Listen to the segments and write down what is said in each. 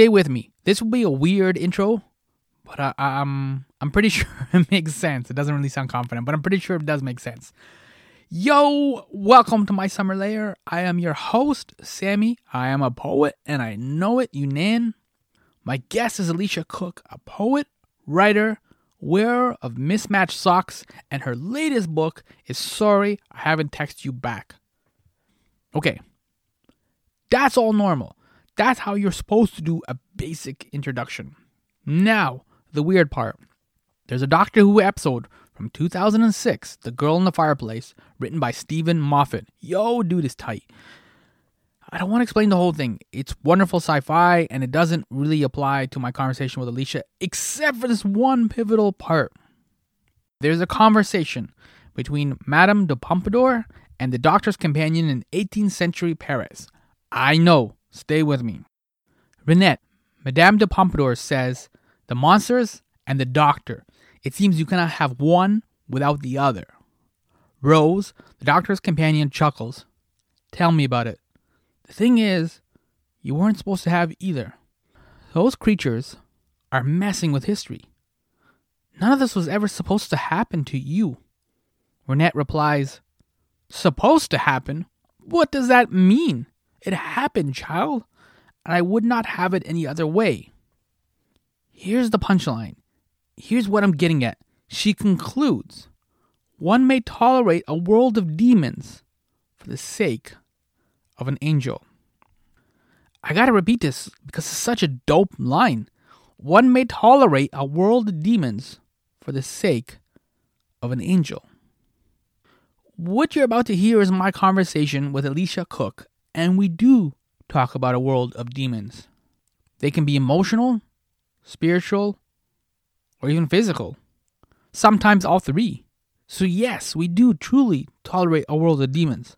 stay with me. This will be a weird intro, but I, I'm I'm pretty sure it makes sense. It doesn't really sound confident, but I'm pretty sure it does make sense. Yo, welcome to my summer lair. I am your host, Sammy. I am a poet, and I know it, Younan. My guest is Alicia Cook, a poet, writer, wearer of mismatched socks, and her latest book is Sorry I Haven't Texted You Back. Okay, that's all normal. That's how you're supposed to do a basic introduction. Now, the weird part. There's a Doctor Who episode from 2006, The Girl in the Fireplace, written by Steven Moffat. Yo, dude is tight. I don't want to explain the whole thing. It's wonderful sci fi, and it doesn't really apply to my conversation with Alicia, except for this one pivotal part. There's a conversation between Madame de Pompadour and the doctor's companion in 18th century Paris. I know, stay with me. Reinette, Madame de Pompadour says, The monsters and the doctor. It seems you cannot have one without the other. Rose, the doctor's companion, chuckles. Tell me about it. The thing is, you weren't supposed to have either. Those creatures are messing with history. None of this was ever supposed to happen to you. Reinette replies, Supposed to happen? What does that mean? It happened, child, and I would not have it any other way. Here's the punchline. Here's what I'm getting at. She concludes one may tolerate a world of demons for the sake of an angel. I gotta repeat this because it's such a dope line. One may tolerate a world of demons for the sake of an angel. What you're about to hear is my conversation with Alicia Cook, and we do talk about a world of demons. They can be emotional, spiritual, or even physical. Sometimes all three. So, yes, we do truly tolerate a world of demons.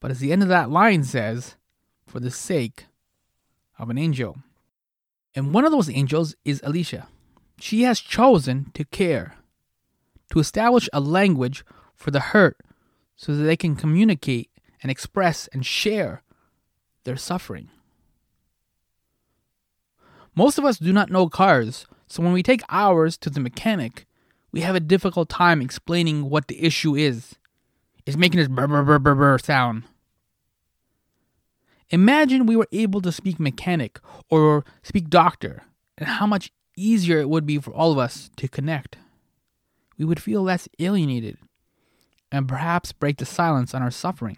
But as the end of that line says, for the sake of an angel. And one of those angels is Alicia. She has chosen to care, to establish a language for the hurt so that they can communicate and express and share their suffering. Most of us do not know cars, so when we take ours to the mechanic, we have a difficult time explaining what the issue is. It's making this brr brr brr brr brr sound. Imagine we were able to speak mechanic or speak doctor, and how much easier it would be for all of us to connect. We would feel less alienated and perhaps break the silence on our suffering.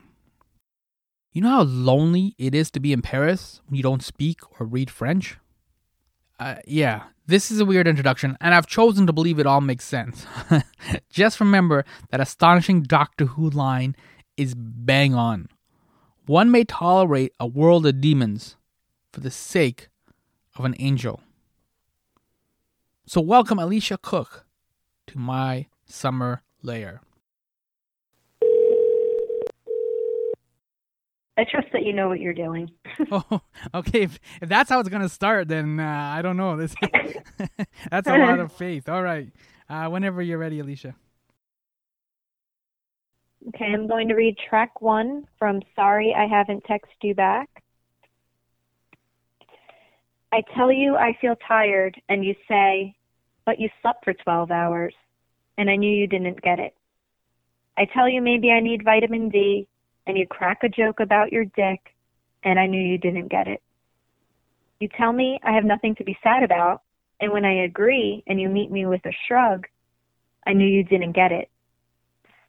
You know how lonely it is to be in Paris when you don't speak or read French? Uh, yeah, this is a weird introduction, and I've chosen to believe it all makes sense. Just remember that astonishing Doctor Who line is bang on. One may tolerate a world of demons for the sake of an angel. So, welcome Alicia Cook to my summer lair. I trust that you know what you're doing. oh, okay. If, if that's how it's gonna start, then uh, I don't know. This that's a lot of faith. All right. Uh, whenever you're ready, Alicia. Okay, I'm going to read track one from Sorry I Haven't Texted You Back. I tell you I feel tired, and you say, but you slept for 12 hours, and I knew you didn't get it. I tell you maybe I need vitamin D, and you crack a joke about your dick, and I knew you didn't get it. You tell me I have nothing to be sad about, and when I agree and you meet me with a shrug, I knew you didn't get it.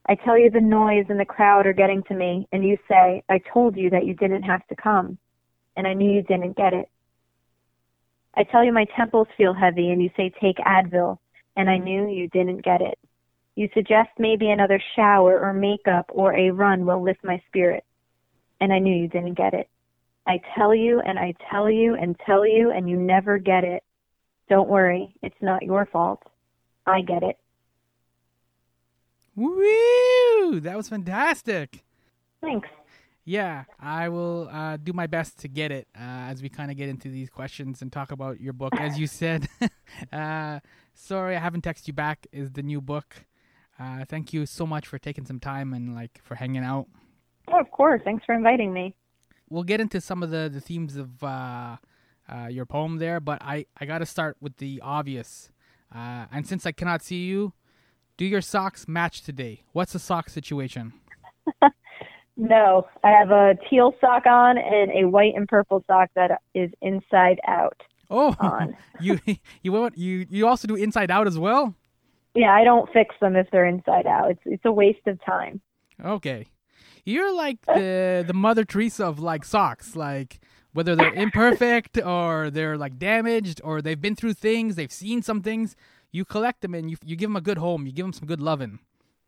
I tell you the noise and the crowd are getting to me, and you say, I told you that you didn't have to come, and I knew you didn't get it. I tell you my temples feel heavy, and you say, take Advil, and I knew you didn't get it. You suggest maybe another shower or makeup or a run will lift my spirit. And I knew you didn't get it. I tell you and I tell you and tell you and you never get it. Don't worry, it's not your fault. I get it. Woo! That was fantastic. Thanks. Yeah, I will uh, do my best to get it uh, as we kind of get into these questions and talk about your book. As you said, uh, sorry I haven't texted you back. Is the new book? Uh, thank you so much for taking some time and like for hanging out. Oh, of course. Thanks for inviting me. We'll get into some of the, the themes of uh, uh, your poem there, but I I got to start with the obvious. Uh, and since I cannot see you, do your socks match today? What's the sock situation? No, I have a teal sock on and a white and purple sock that is inside out. Oh, you you you you also do inside out as well? Yeah, I don't fix them if they're inside out. It's it's a waste of time. Okay. You're like the the Mother Teresa of like socks, like whether they're imperfect or they're like damaged or they've been through things, they've seen some things, you collect them and you you give them a good home, you give them some good loving.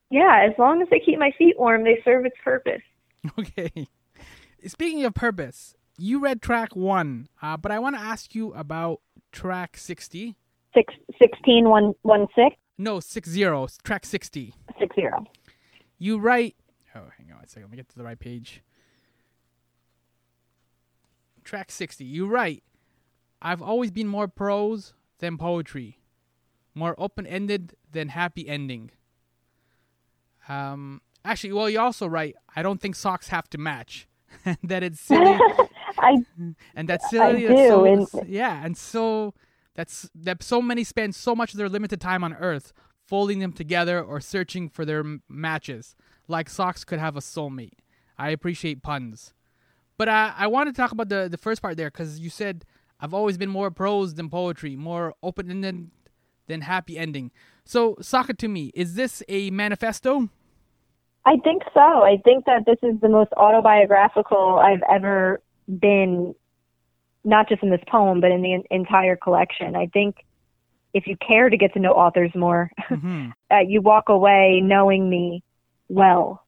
Yeah, as long as they keep my feet warm, they serve its purpose. Okay. Speaking of purpose, you read track 1, uh, but I want to ask you about track 60. Six sixteen one one six No, 60, track 60. six zero. You write. Oh, hang on a second. Let me get to the right page. Track 60. You write, I've always been more prose than poetry, more open ended than happy ending. Um, actually, well, you also write, I don't think socks have to match. and that it's silly. I and that's silly. I that's so, do, and- yeah, and so that's that so many spend so much of their limited time on Earth folding them together or searching for their m- matches, like socks could have a soulmate. I appreciate puns, but uh, I want to talk about the the first part there because you said I've always been more prose than poetry, more open ended than happy ending. So, sock it to me. Is this a manifesto? I think so. I think that this is the most autobiographical I've ever been, not just in this poem, but in the en- entire collection. I think if you care to get to know authors more, hmm uh, you walk away knowing me well.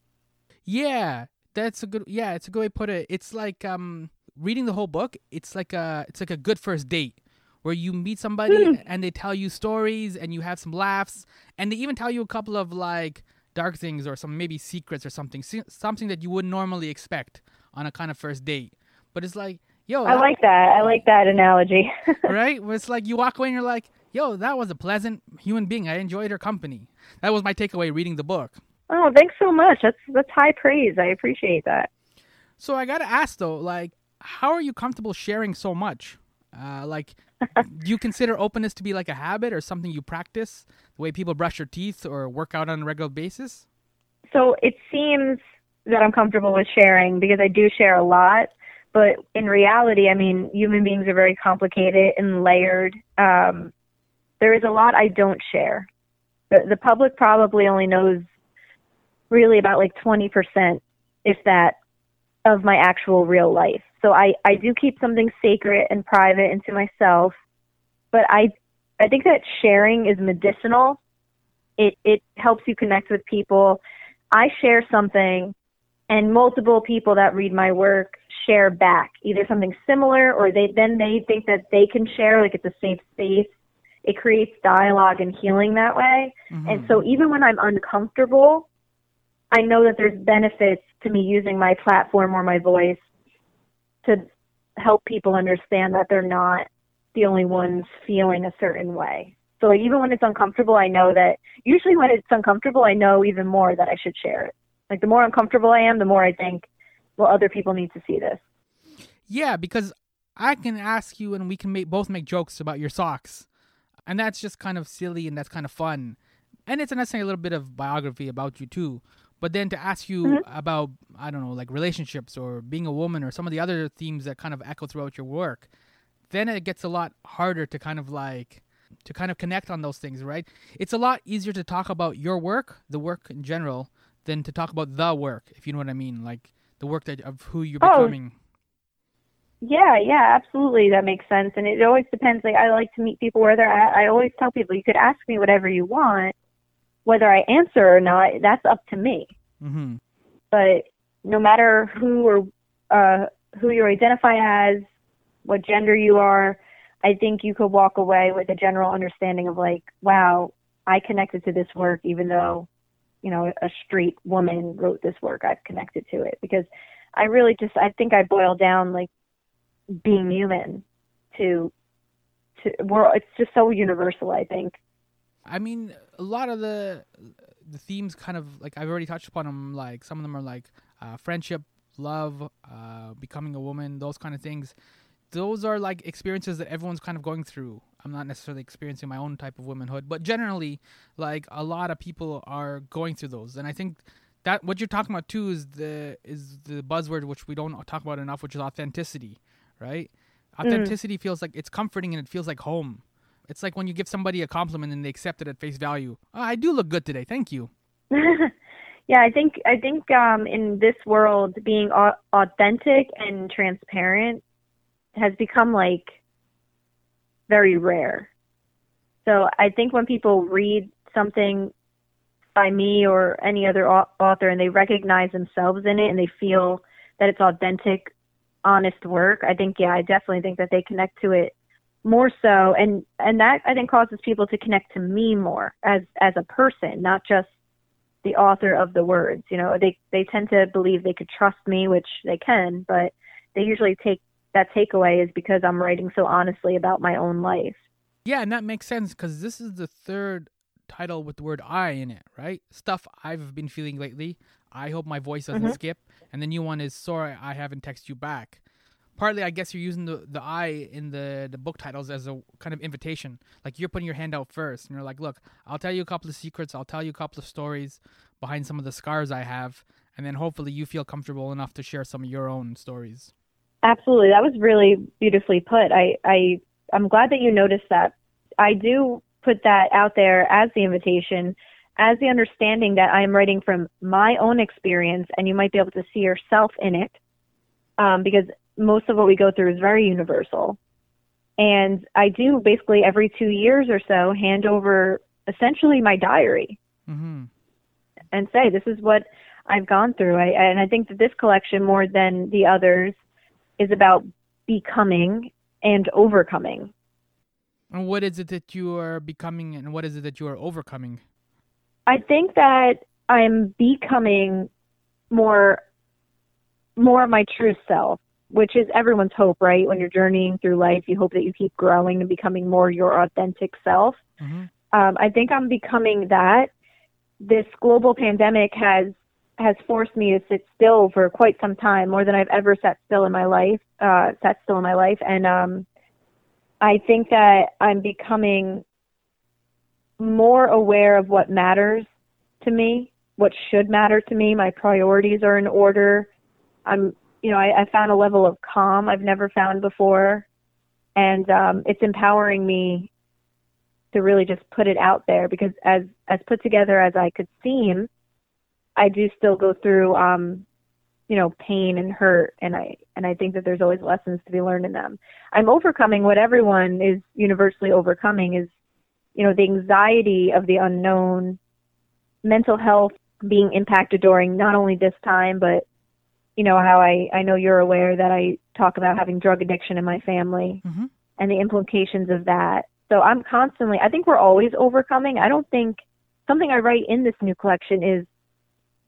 Yeah, that's a good. Yeah, it's a good way to put it. It's like um reading the whole book. It's like a it's like a good first date where you meet somebody and they tell you stories and you have some laughs and they even tell you a couple of like dark things or some maybe secrets or something something that you wouldn't normally expect on a kind of first date. But it's like, yo, I like that. I like that analogy. right? It's like you walk away and you're like, yo, that was a pleasant human being. I enjoyed her company. That was my takeaway reading the book. oh, thanks so much. That's that's high praise. I appreciate that. So I gotta ask though, like, how are you comfortable sharing so much? Uh, like, do you consider openness to be like a habit or something you practice, the way people brush their teeth or work out on a regular basis? So it seems that I'm comfortable with sharing because I do share a lot. But in reality, I mean, human beings are very complicated and layered. Um, there is a lot I don't share. The, the public probably only knows really about like 20%, if that, of my actual real life. So I, I do keep something sacred and private and to myself. But I, I think that sharing is medicinal. It, it helps you connect with people. I share something and multiple people that read my work share back either something similar or they then they think that they can share like it's a safe space. It creates dialogue and healing that way. Mm-hmm. And so even when i'm uncomfortable i know that there's benefits to me using my platform or my voice to help people understand that they're not the only ones feeling a certain way. So like even when it's uncomfortable i know that usually when it's uncomfortable i know even more that i should share it. Like the more uncomfortable i am the more i think well other people need to see this Yeah, because I can ask you and we can make both make jokes about your socks. And that's just kind of silly and that's kind of fun. And it's necessarily a little bit of biography about you too. But then to ask you mm-hmm. about I don't know, like relationships or being a woman or some of the other themes that kind of echo throughout your work, then it gets a lot harder to kind of like to kind of connect on those things, right? It's a lot easier to talk about your work, the work in general, than to talk about the work, if you know what I mean, like the work that of who you're Oh, becoming. Yeah, yeah, absolutely. That makes sense. And it always depends. Like, I like to meet people where they're at. I always tell people, you could ask me whatever you want. Whether I answer or not, that's up to me. Mm-hmm. But no matter who or uh, who you identify as, what gender you are, I think you could walk away with a general understanding of like, wow, I connected to this work, even though, you know, a straight woman wrote this work. I've connected to it because I really just, I think I boil down like being human to, to, we're, it's just so universal. I think. I mean, a lot of the the themes kind of like I've already touched upon them. Like some of them are like uh, friendship, love, uh, becoming a woman, those kind of things. Those are like experiences that everyone's kind of going through. I'm not necessarily experiencing my own type of womanhood, but generally, like a lot of people are going through those, and I think that what you're talking about too is the is the buzzword which we don't talk about enough, which is authenticity, right? Authenticity feels like it's comforting and it feels like home. It's like when you give somebody a compliment and they accept it at face value. Oh, I do look good today. Thank you. yeah, I think I think um, in this world, being authentic and transparent has become like very rare. So I think when people read something by me or any other author and they recognize themselves in it and they feel that it's authentic, honest work, I think yeah, I definitely think that they connect to it more so and and that I think causes people to connect to me more as as a person, not just the author of the words. You know, they they tend to believe they could trust me, which they can, but they usually take that takeaway is because I'm writing so honestly about my own life. Yeah, and that makes sense because this is the third title with the word I in it, right? Stuff I've been feeling lately. I hope my voice doesn't Mhm. skip. And the new one is sorry I haven't texted you back. Partly, I guess you're using the, the I in the, the book titles as a kind of invitation. Like you're putting your hand out first, and you're like, "Look, I'll tell you a couple of secrets. I'll tell you a couple of stories behind some of the scars I have, and then hopefully you feel comfortable enough to share some of your own stories." Absolutely. That was really beautifully put. I, I I'm glad that you noticed that. I do put that out there as the invitation, as the understanding that I'm writing from my own experience and you might be able to see yourself in it. Um, because most of what we go through is very universal. And I do basically every two years or so hand over essentially my diary Mm-hmm. and say this is what I've gone through. I, and I think that this collection, more than the others, is about becoming and overcoming. And what is it that you are becoming, and what is it that you are overcoming? I think that I'm becoming more more of my true self, which is everyone's hope, right? When you're journeying through life, you hope that you keep growing and becoming more your authentic self. Mm-hmm. Um, I think I'm becoming that. This global pandemic has has forced me to sit still for quite some time, more than I've ever sat still in my life. Uh, sat still in my life, and um, I think that I'm becoming more aware of what matters to me, what should matter to me. My priorities are in order. I'm, you know, I, I found a level of calm I've never found before, and um, it's empowering me to really just put it out there because as as put together as I could seem, I do still go through um you know pain and hurt and I and I think that there's always lessons to be learned in them. I'm overcoming what everyone is universally overcoming is you know the anxiety of the unknown, mental health being impacted during not only this time but you know how I I know you're aware that I talk about having drug addiction in my family Mm-hmm. and the implications of that. So I'm constantly, I think we're always overcoming. I don't think something I write in this new collection is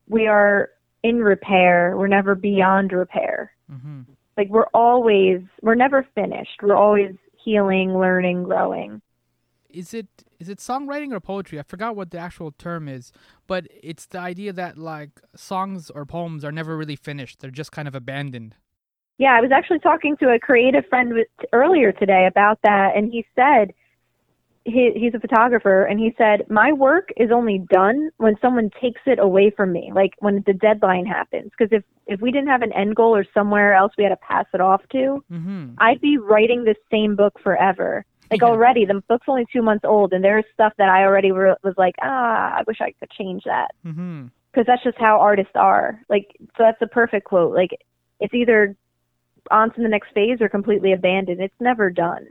we are in repair. We're never beyond repair. Mm-hmm. Like we're always, we're never finished. We're always healing, learning, growing. is it is it songwriting or poetry? I forgot what the actual term is, but it's the idea that like songs or poems are never really finished; they're just kind of abandoned. Yeah, I was actually talking to a creative friend with, earlier today about that, and he said he, he's a photographer, and he said my work is only done when someone takes it away from me, like when the deadline happens. Because if if we didn't have an end goal or somewhere else we had to pass it off to, Mm-hmm. I'd be writing the same book forever. Like Yeah. already, the book's only two months old, and there's stuff that I already re- was like, ah, I wish I could change that Mm-hmm. because that's just how artists are. Like, so that's a perfect quote. Like, it's either on to the next phase or completely abandoned. It's never done.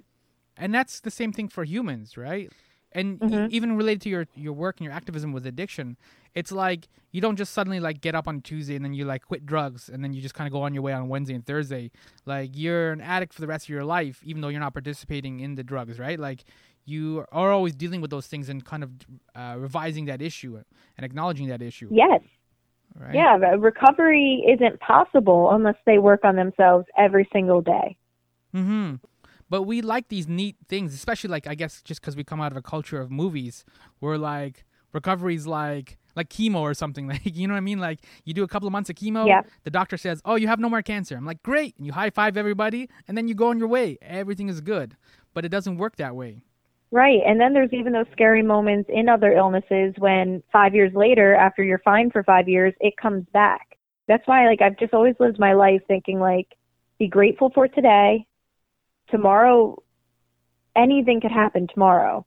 And that's the same thing for humans, right? And e- Mhm. even related to your your work and your activism with addiction, it's like you don't just suddenly like get up on Tuesday and then you like quit drugs and then you just kind of go on your way on Wednesday and Thursday. Like you're an addict for the rest of your life, even though you're not participating in the drugs, right? Like you are always dealing with those things and kind of uh, revising that issue and acknowledging that issue. Yes. Right? Yeah. but Recovery isn't possible unless they work on themselves every single day. Mm-hmm. But we like these neat things, especially like I guess just because we come out of a culture of movies, we're like recovery's like like chemo or something. Like you know what I mean? Like you do a couple of months of chemo, Yeah. the doctor says, "Oh, you have no more cancer." I'm like, "Great!" And you high five everybody, and then you go on your way. Everything is good, but it doesn't work that way. Right. And then there's even those scary moments in other illnesses when five years later, after you're fine for five years, it comes back. That's why, like, I've just always lived my life thinking, like, be grateful for today. Tomorrow, anything could happen tomorrow.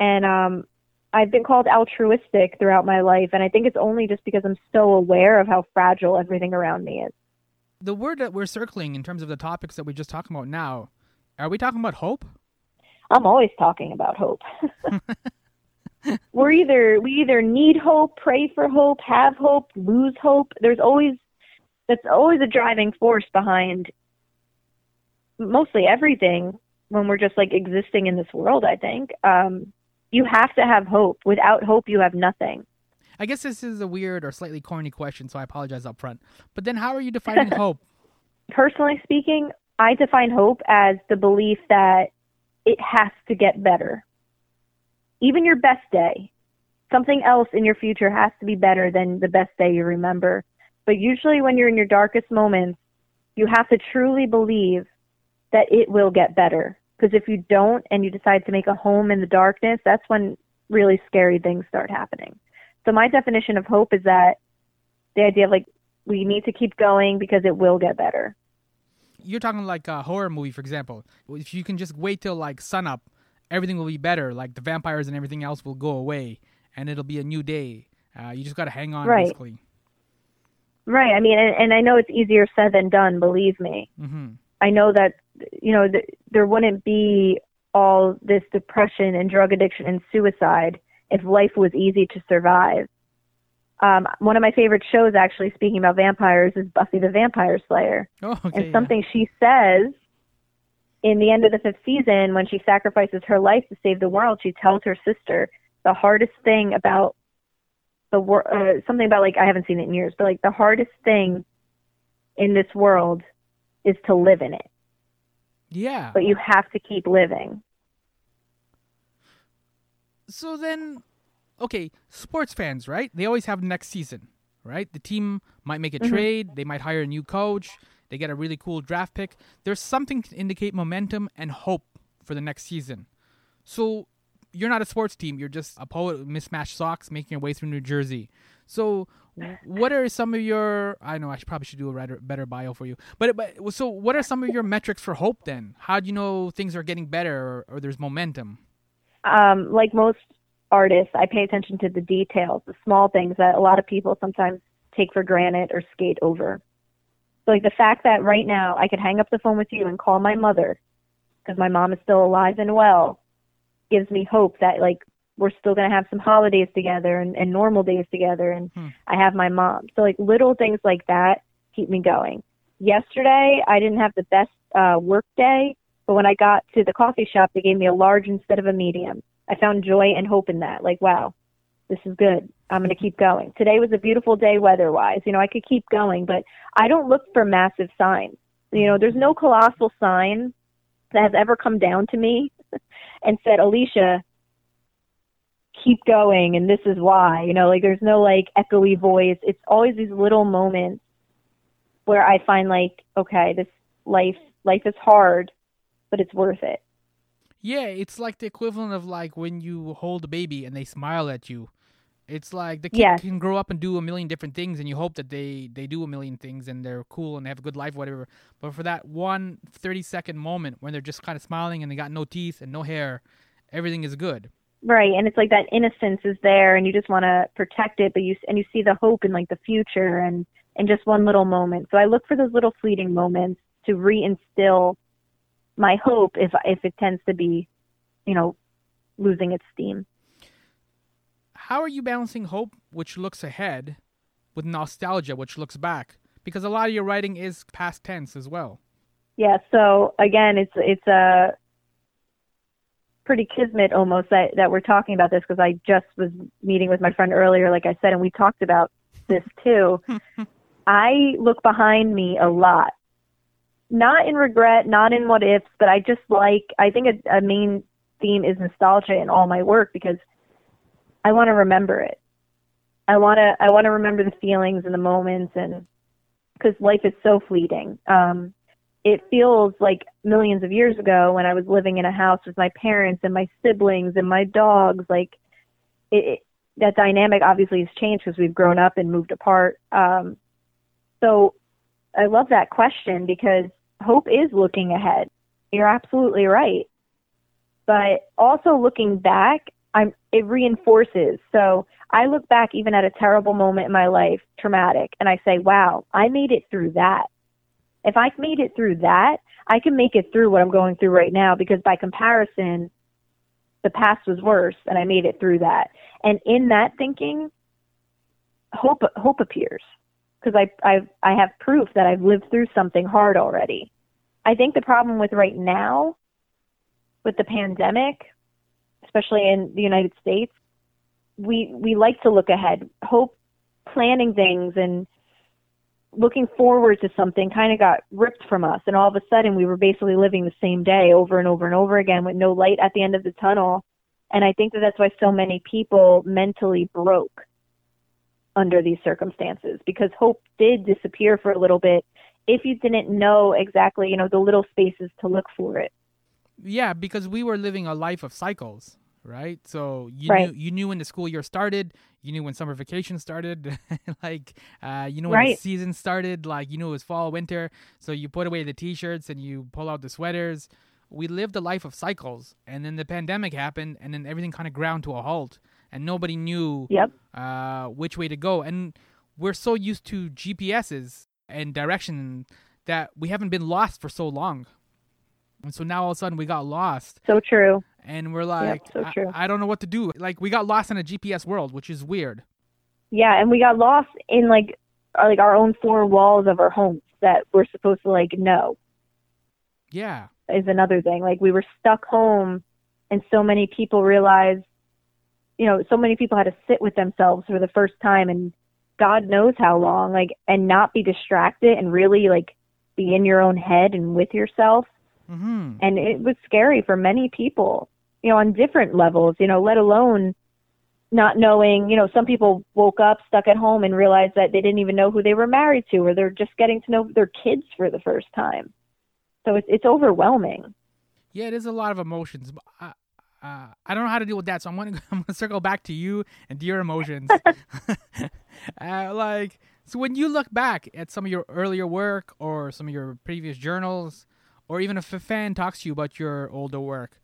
And um, I've been called altruistic throughout my life. And I think it's only just because I'm so aware of how fragile everything around me is. The word that we're circling in terms of the topics that we're just talking about now, are we talking about hope? I'm always talking about hope. We're either we either need hope, pray for hope, have hope, lose hope. There's always that's always a driving force behind mostly everything when we're just like existing in this world, I think. Um you have to have hope. Without hope you have nothing. I guess this is a weird or slightly corny question, so I apologize up front. But then how are you defining hope? Personally speaking, I define hope as the belief that it has to get better. Even your best day, something else in your future has to be better than the best day you remember. But usually, when you're in your darkest moments, you have to truly believe that it will get better. Because if you don't and you decide to make a home in the darkness, that's when really scary things start happening. So, my definition of hope is that the idea of like, we need to keep going because it will get better. You're talking like a horror movie, for example. If you can just wait till like sunup, everything will be better. Like the vampires and everything else will go away, and it'll be a new day. Uh, you just got to hang on, Right. basically. Right. I mean, and, and I know it's easier said than done, believe me. hmm I know that, you know, th- there wouldn't be all this depression and drug addiction and suicide if life was easy to survive. Um, one of my favorite shows, actually, speaking about vampires, is Buffy the Vampire Slayer. Oh, okay. and yeah. something she says in the end of the fifth season when she sacrifices her life to save the world she tells her sister the hardest thing about the world uh, something about like i haven't seen it in years but like the hardest thing in this world is to live in it Yeah. but you have to keep living So then, okay, sports fans, right? They always have next season, right? The team might make a Mhm. trade, they might hire a new coach, they get a really cool draft pick. There's something to indicate momentum and hope for the next season. So you're not a sports team, you're just a poet with mismatched socks making your way through New Jersey. So what are some of your I know I should, probably should do a better, bio for you. But but so what are some of your metrics for hope then? How do you know things are getting better or, or there's momentum? um, like most artists, I pay attention to the details, the small things that a lot of people sometimes take for granted or skate over. So, like the fact that right now I could hang up the phone with you and call my mother because my mom is still alive and well gives me hope that like we're still going to have some holidays together and, and normal days together and Hmm. I have my mom. So like little things like that keep me going. Yesterday I didn't have the best uh work day, but when I got to the coffee shop they gave me a large instead of a medium. I found joy and hope in that. Like wow, this is good. I'm going to keep going. Today was a beautiful day weather-wise. You know, I could keep going, but I don't look for massive signs. You know, there's no colossal sign that has ever come down to me and said, Alicia, keep going and this is why. You know, like there's no like echoey voice. It's always these little moments where I find like, okay, this life life is hard, but it's worth it. Yeah, it's like the equivalent of like when you hold a baby and they smile at you. It's like the kid Yes. can grow up and do a million different things, and you hope that they they do a million things and they're cool and they have a good life, whatever. But for that one 30 second moment when they're just kind of smiling and they got no teeth and no hair, everything is good. Right, and it's like that innocence is there, and you just want to protect it, but you and you see the hope in like the future, and and just one little moment. So I look for those little fleeting moments to reinstill my hope if if it tends to be, you know, losing its steam. How are you balancing hope, which looks ahead, with nostalgia, which looks back? Because a lot of your writing is past tense as well. Yeah. So again, it's it's a pretty kismet almost that that we're talking about this because I just was meeting with my friend earlier, like I said, and we talked about this too. I look behind me a lot, not in regret, not in what ifs, but I just like I think a, a main theme is nostalgia in all my work because I want to remember it. I want to I want to remember the feelings and the moments and because life is so fleeting. Um, it feels like millions of years ago when I was living in a house with my parents and my siblings and my dogs. Like it, it that dynamic obviously has changed because we've grown up and moved apart. Um, so I love that question because hope is looking ahead. You're absolutely right. But also looking back, I'm it reinforces. So I look back even at a terrible moment in my life, traumatic, and I say, "Wow, I made it through that." If I made it through that, I can make it through what I'm going through right now because by comparison, the past was worse and I made it through that. And in that thinking, hope hope appears because I I I have proof that I've lived through something hard already. I think the problem with right now with the pandemic, especially in the United States, we we like to look ahead, hope planning things and looking forward to something kind of got ripped from us and all of a sudden we were basically living the same day over and over and over again with no light at the end of the tunnel. And i think that that's why so many people mentally broke under these circumstances because hope did disappear for a little bit if you didn't know exactly you know the little spaces to look for it. Yeah because we were living a life of cycles right? So you right. knew you knew when the school year started, you knew when summer vacation started, like uh, you know when right. the season started, like you knew it was fall, winter. So you put away the t-shirts and you pull out the sweaters. We lived a life of cycles, and then the pandemic happened, and then everything kind of ground to a halt, and nobody knew yep. uh, which way to go. And we're so used to GPSs and direction that we haven't been lost for so long. And so now all of a sudden we got lost. So true and we're like, yep, so true. I, I don't know what to do. Like we got lost in a GPS world, which is weird. Yeah, and we got lost in like our, like our own four walls of our homes that we're supposed to like know. Yeah, is another thing. Like we were stuck home, and so many people realized, you know, so many people had to sit with themselves for the first time, and God knows how long, like, and not be distracted and really like be in your own head and with yourself. Mm-hmm. And it was scary for many people you know, on different levels, you know, let alone not knowing, you know, some people woke up stuck at home and realized that they didn't even know who they were married to or they're just getting to know their kids for the first time. So it's it's overwhelming. Yeah, it is a lot of emotions. I, uh, I don't know how to deal with that, so I'm going to I'm going to circle back to you and to your emotions. uh, like, so when you look back at some of your earlier work or some of your previous journals, or even if a fan talks to you about your older work,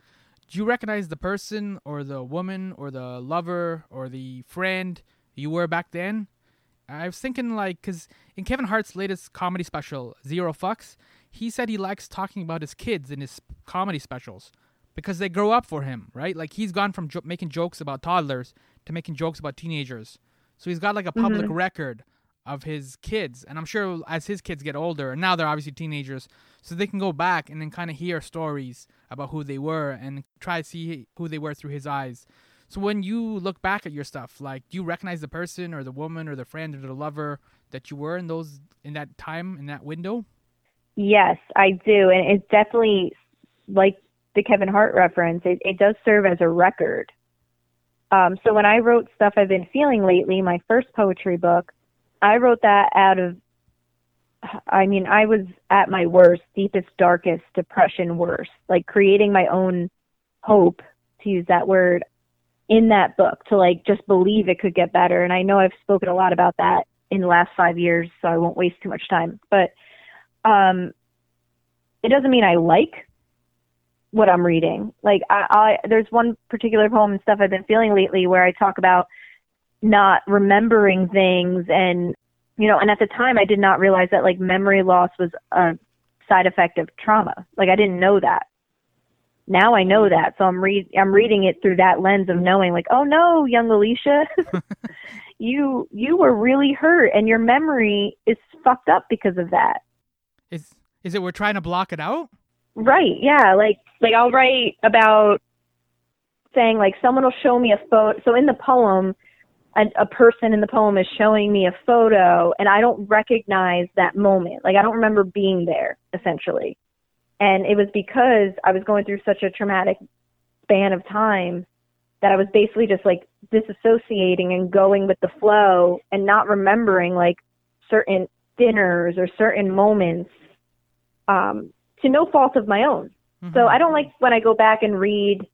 do you recognize the person or the woman or the lover or the friend you were back then? I was thinking like, cause in Kevin Hart's latest comedy special, Zero Fucks, he said he likes talking about his kids in his comedy specials because they grow up for him, right? Like he's gone from jo- making jokes about toddlers to making jokes about teenagers. So he's got like a public mm-hmm. record of his kids, and I'm sure as his kids get older, and now they're obviously teenagers, so they can go back and then kind of hear stories about who they were and try to see who they were through his eyes. So when you look back at your stuff, like do you recognize the person or the woman or the friend or the lover that you were in those in that time in that window? Yes, I do, and it's definitely like the Kevin Hart reference. It, it does serve as a record. Um, so when I wrote stuff I've been feeling lately, my first poetry book, I wrote that out of I mean, I was at my worst, deepest, darkest depression, worst, like creating my own hope, to use that word, in that book to like just believe it could get better. And I know I've spoken a lot about that in the last five years, so I won't waste too much time. But um, it doesn't mean I like what I'm reading. Like, I, I there's one particular poem and stuff I've been feeling lately where I talk about not remembering things and you know, and at the time I did not realize that like memory loss was a side effect of trauma. Like I didn't know that. Now I know that, so I'm read I'm reading it through that lens of knowing like, oh no, young Alicia, you you were really hurt, and your memory is fucked up because of that. Is is it we're trying to block it out? Right. Yeah. Like like I'll write about saying like someone will show me a photo. So in the poem, a, a person in the poem is showing me a photo and I don't recognize that moment. Like I don't remember being there essentially. And it was because I was going through such a traumatic span of time that I was basically just like disassociating and going with the flow and not remembering like certain dinners or certain moments um, to no fault of my own. Mm-hmm. So I don't like when I go back and read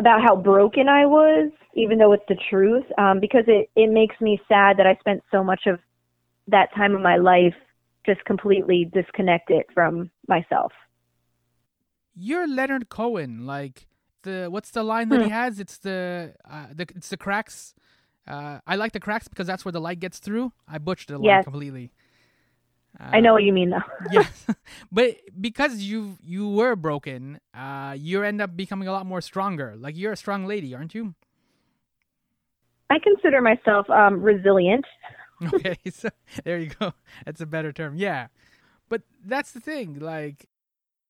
about how broken I was, even though it's the truth, um, because it, it makes me sad that I spent so much of that time of my life just completely disconnected from myself. You're Leonard Cohen. Like the what's the line that he Hmm. has? It's the uh, the it's the cracks. Uh, I like the cracks because that's where the light gets through. I butchered the line Yes. completely. Uh, I know what you mean, though. yes, but because you you were broken, uh, you end up becoming a lot more stronger. Like you're a strong lady, aren't you? I consider myself um, resilient. Okay, so there you go. That's a better term. Yeah. But that's the thing. Like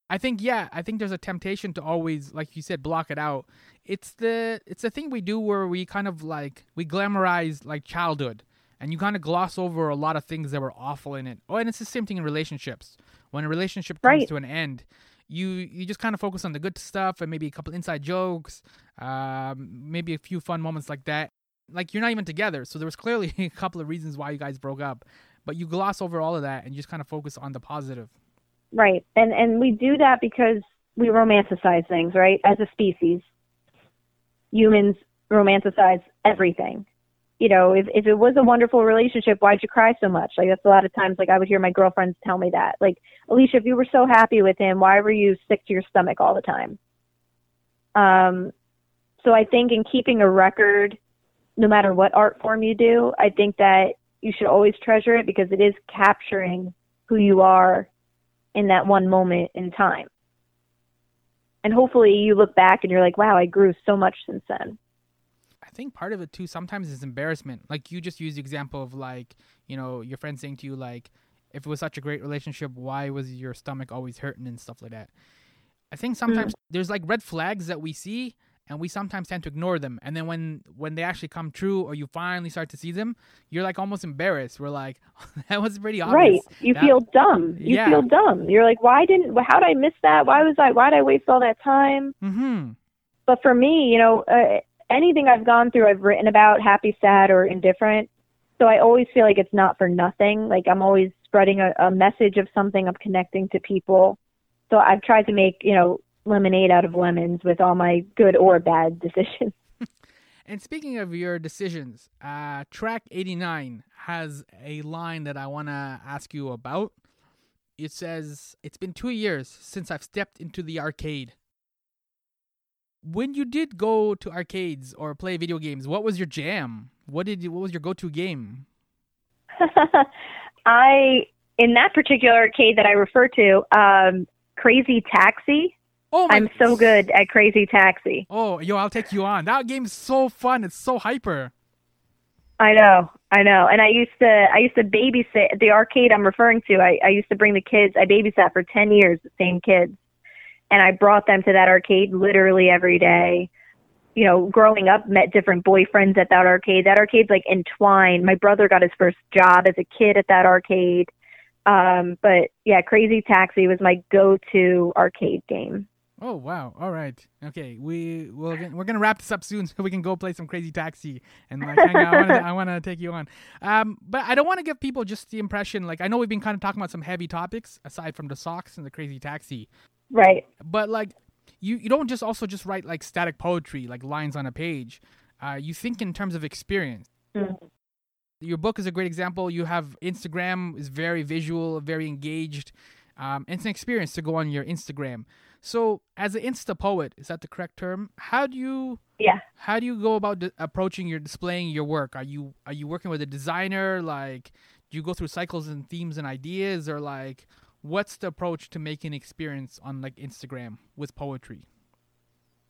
I think yeah, I think there's a temptation to always like you said block it out. It's the it's the thing we do where we kind of like we glamorize like childhood and you kind of gloss over a lot of things that were awful in it. Oh, and it's the same thing in relationships. When a relationship comes Right. to an end, you you just kind of focus on the good stuff and maybe a couple inside jokes, um, maybe a few fun moments like that. Like you're not even together, so there was clearly a couple of reasons why you guys broke up, but you gloss over all of that and you just kind of focus on the positive. Right. And and we do that because we romanticize things, right? As a species. Humans romanticize everything. You know, if if it was a wonderful relationship, why'd you cry so much? Like that's a lot of times like I would hear my girlfriends tell me that. Like, Alicia, if you were so happy with him, why were you sick to your stomach all the time? Um so I think in keeping a record, no matter what art form you do, I think that you should always treasure it because it is capturing who you are in that one moment in time. And hopefully you look back and you're like, wow, I grew so much since then. I think part of it too sometimes is embarrassment. Like you just used the example of like, you know, your friend saying to you like, if it was such a great relationship, why was your stomach always hurting and stuff like that? I think sometimes there's like red flags that we see and we sometimes tend to ignore them. And then when when they actually come true or you finally start to see them, you're like almost embarrassed. We're like, that was pretty obvious. Right. You That- feel dumb. You Yeah. feel dumb. You're like, why didn't, how did I miss that? Why was I, why did I waste all that time? Mhm. But for me, you know, uh, anything I've gone through, I've written about, happy, sad, or indifferent. So I always feel like it's not for nothing. Like I'm always spreading a, a message of something. I'm connecting to people. So I've tried to make, you know, lemonade out of lemons with all my good or bad decisions. And speaking of your decisions, uh, track 89 has a line that I want to ask you about. It says, It's been two years since I've stepped into the arcade. When you did go to arcades or play video games, what was your jam? What did you, what was your go-to game? I, in that particular arcade that I refer to, um, Crazy Taxi. Oh my I'm so good at Crazy Taxi. Oh, yo, I'll take you on. That game's so fun. It's so hyper. I know, I know. And I used to, I used to babysit the arcade I'm referring to. I, I used to bring the kids. I babysat for ten years, the same kids, and I brought them to that arcade literally every day. You know, growing up, met different boyfriends at that arcade. That arcade's like entwined. My brother got his first job as a kid at that arcade. Um, but yeah, Crazy Taxi was my go-to arcade game. Oh wow! All right, okay. We we'll, we're gonna wrap this up soon so we can go play some Crazy Taxi and like hang out. I wanna, I wanna take you on. Um, but I don't want to give people just the impression like I know we've been kind of talking about some heavy topics aside from the socks and the Crazy Taxi, Right. but like you you don't just also just write like static poetry like lines on a page. Uh, you think in terms of experience. Mhm. Your book is a great example. You have Instagram is very visual, very engaged. Um, it's an experience to go on your Instagram. So, as an Insta poet, is that the correct term? How do you Yeah. how do you go about di- approaching your displaying your work? Are you are you working with a designer? Like, do you go through cycles and themes and ideas, or like, what's the approach to making experience on like Instagram with poetry?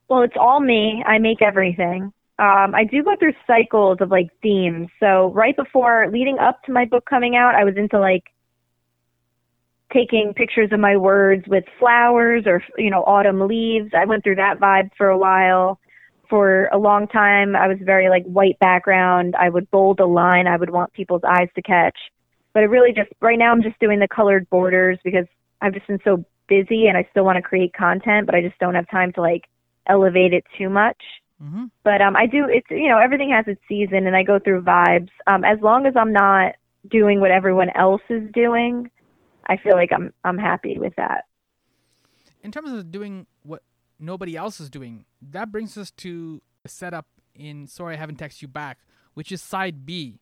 Well, it's all me. I make everything. Um, I do go through cycles of like themes. So right before, leading up to my book coming out, I was into like taking pictures of my words with flowers or you know autumn leaves. I went through that vibe for a while. For a long time, I was very like white background. I would bold a line I would want people's eyes to catch. But I really just right now I'm just doing the colored borders because I've just been so busy and I still want to create content, but I just don't have time to like elevate it too much. Mm-hmm. But um, I do. It's you know everything has its season, and I go through vibes. Um, as long as I'm not doing what everyone else is doing, I feel like I'm I'm happy with that. In terms of doing what nobody else is doing, that brings us to a setup in Sorry I Haven't Texted You Back, which is side B.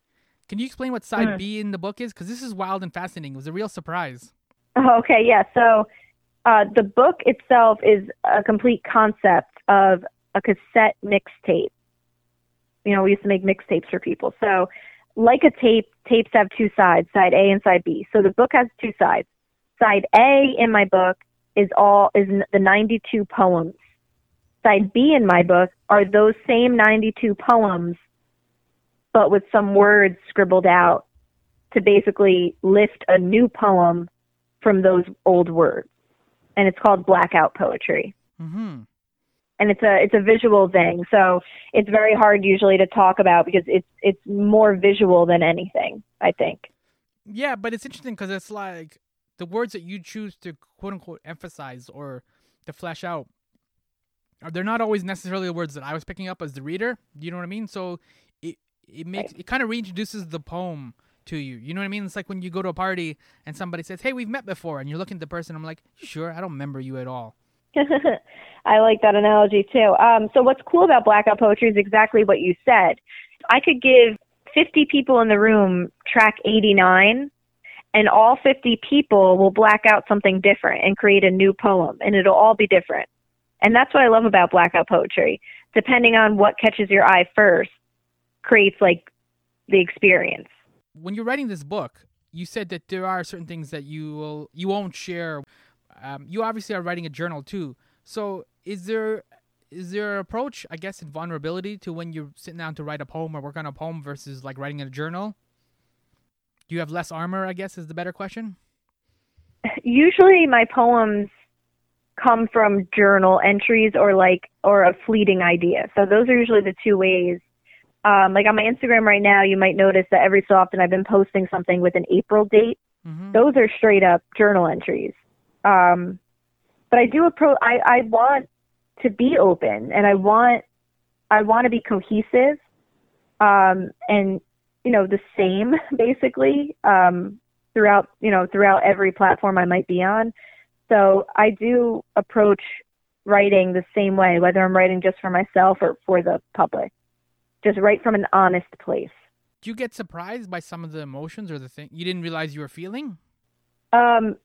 Can you explain what side Mm. B in the book is? Because this is wild and fascinating. It was a real surprise. Oh, okay, yeah. So uh, the book itself is a complete concept of a cassette mixtape. You know, we used to make mixtapes for people. So, like a tape, tapes have two sides, side A and side B. So the book has two sides. Side A in my book is all is the 92 poems. Side B in my book are those same 92 poems, but with some words scribbled out to basically lift a new poem from those old words. And it's called blackout poetry. Mm-hmm. And it's a it's a visual thing. So it's very hard usually to talk about because it's it's more visual than anything, I think. Yeah, but it's interesting because it's like the words that you choose to quote unquote emphasize or to flesh out. Are they're not always necessarily the words that I was picking up as the reader. You know what I mean? So it makes it kind of reintroduces the poem to you. You know what I mean? It's like when you go to a party and somebody says, "Hey, we've met before," and you're looking at the person. I'm like, "Sure, I don't remember you at all." I like that analogy too. Um, so what's cool about blackout poetry is exactly what you said. I could give 50 people in the room track 89, and all 50 people will black out something different and create a new poem, and it'll all be different. And that's what I love about blackout poetry. Depending on what catches your eye first, creates like the experience. when you're writing this book, you said that there are certain things that you will you won't share. Um, you obviously are writing a journal too. So is there is there an approach, I guess, in vulnerability to when you're sitting down to write a poem or work on a poem versus like writing in a journal? Do you have less armor? I guess is the better question. Usually my poems come from journal entries or like or a fleeting idea. So those are usually the two ways. Um, like on my Instagram right now, you might notice that every so often I've been posting something with an April date. Mm-hmm. Those are straight up journal entries. Um, but I do appro I, I want to be open and I want I want to be cohesive um, and you know the same basically um, throughout you know throughout every platform I might be on. So I do approach writing the same way, whether I'm writing just for myself or for the public. Just write from an honest place. Do you get surprised by some of the emotions or the thing you didn't realize you were feeling? Um,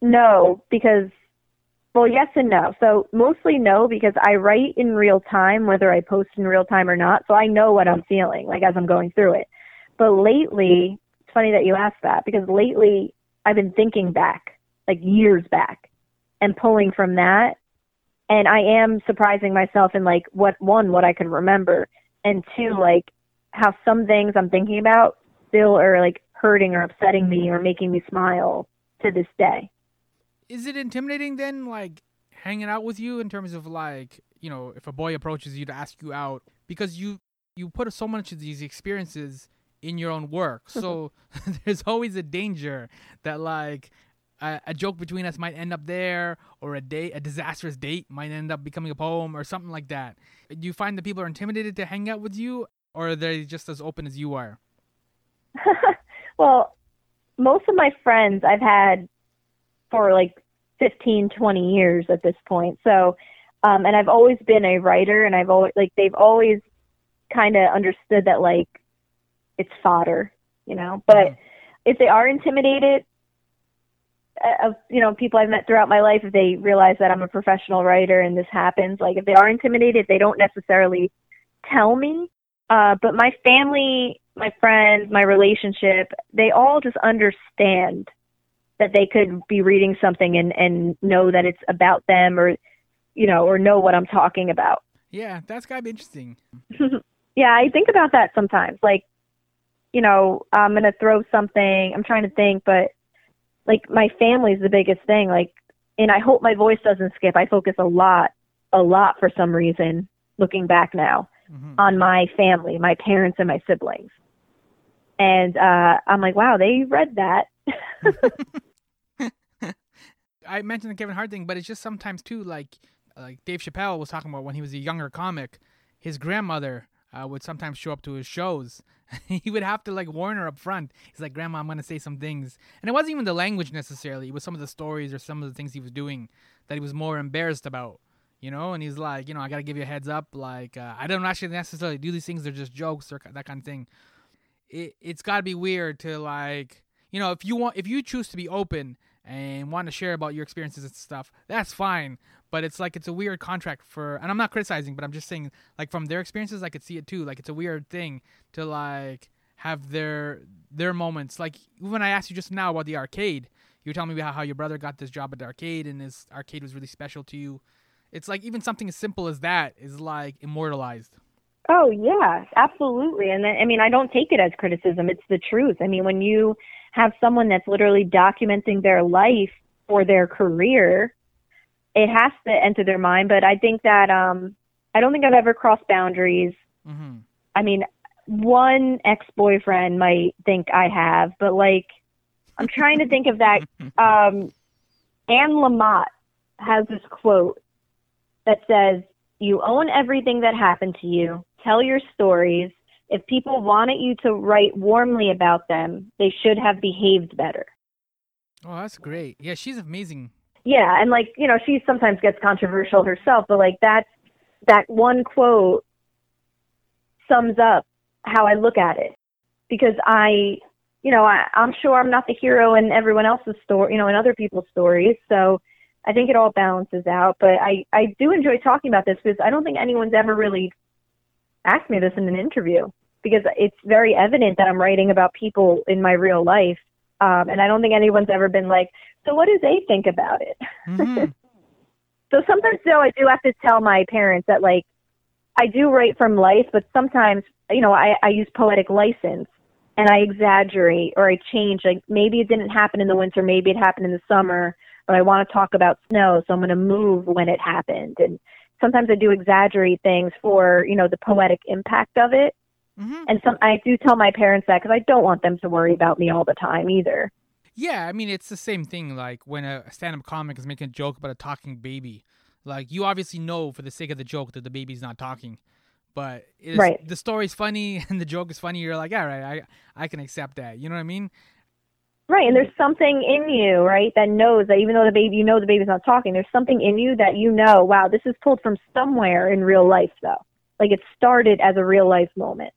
no, because well, yes and no. So mostly no, because I write in real time, whether I post in real time or not. So I know what I'm feeling, like as I'm going through it. But lately, it's funny that you asked that because lately I've been thinking back, like years back, and pulling from that. And I am surprising myself in like what one, what I can remember, and two, like how some things I'm thinking about still are like hurting or upsetting me or making me smile to this day. Is it intimidating then, like hanging out with you in terms of like you know if a boy approaches you to ask you out because you you put so much of these experiences in your own work, so there's always a danger that like a, a joke between us might end up there, or a date, a disastrous date might end up becoming a poem or something like that. Do you find that people are intimidated to hang out with you, or are they just as open as you are? well, most of my friends I've had for like 15, 20 years at this point. So, um, and I've always been a writer and I've always, like, they've always kind of understood that, like, it's fodder, you know, but Mhm. if they are intimidated, of you know people I've met throughout my life, if they realize that I'm a professional writer and this happens, like if they are intimidated, they don't necessarily tell me. Uh, but my family, my friends, my relationship, they all just understand that they could be reading something and and know that it's about them or you know or know what I'm talking about. Yeah, that's gotta be interesting. yeah, I think about that sometimes. Like, you know, I'm gonna throw something. I'm trying to think, but like my family's the biggest thing. Like, and I hope my voice doesn't skip. I focus a lot, a lot for some reason. Looking back now hmm on my family, my parents and my siblings, and uh I'm like, wow, they read that. I mentioned the Kevin Hart thing, but it's just sometimes too like like Dave Chappelle was talking about when he was a younger comic his grandmother uh, would sometimes show up to his shows. he would have to like warn her up front. He's like, "Grandma, I'm gonna say some things," and it wasn't even the language necessarily. It was some of the stories or some of the things he was doing that he was more embarrassed about. You know, and he's like, you know, I gotta give you a heads up. Like, uh, I don't actually necessarily do these things; they're just jokes or that kind of thing. It it's gotta be weird to like, you know, if you want, if you choose to be open and want to share about your experiences and stuff, that's fine. But it's like it's a weird contract for, and I'm not criticizing, but I'm just saying, like from their experiences, I could see it too. Like it's a weird thing to like have their their moments. Like when I asked you just now about the arcade, you were telling me about how your brother got this job at the arcade, and this arcade was really special to you. It's like even something as simple as that is like immortalized. Oh yeah, absolutely. And I mean, I don't take it as criticism. It's the truth. I mean, when you have someone that's literally documenting their life for their career, it has to enter their mind. But I think that um, I don't think I've ever crossed boundaries. Mm-hmm. I mean, one ex-boyfriend might think I have, but like, I'm trying to think of that. Um, Anne Lamott has this quote that says, "You own everything that happened to you. Tell your stories." If people wanted you to write warmly about them, they should have behaved better. Oh, that's great. Yeah, she's amazing. Yeah, and like, you know, she sometimes gets controversial herself, but like that that one quote sums up how I look at it. Because I you know, I, I'm sure I'm not the hero in everyone else's story, you know, in other people's stories. So I think it all balances out. But I, I do enjoy talking about this because I don't think anyone's ever really asked me this in an interview because it's very evident that I'm writing about people in my real life. Um, and I don't think anyone's ever been like, so what do they think about it? Mm-hmm. so sometimes, though, I do have to tell my parents that, like, I do write from life, but sometimes, you know, I, I use poetic license and I exaggerate or I change. Like maybe it didn't happen in the winter, maybe it happened in the summer, but I want to talk about snow, so I'm going to move when it happened. And sometimes I do exaggerate things for you know the poetic impact of it. Mm-hmm. And some I do tell my parents that because I don't want them to worry about me all the time either. Yeah, I mean it's the same thing. Like when a stand-up comic is making a joke about a talking baby, like you obviously know for the sake of the joke that the baby's not talking, but Right. the story's funny and the joke is funny. You're like, all right, I I can accept that. You know what I mean? Right, and there's something in you, right, that knows that even though the baby, you know, the baby's not talking, there's something in you that you know, wow, this is pulled from somewhere in real life, though. Like it started as a real life moment.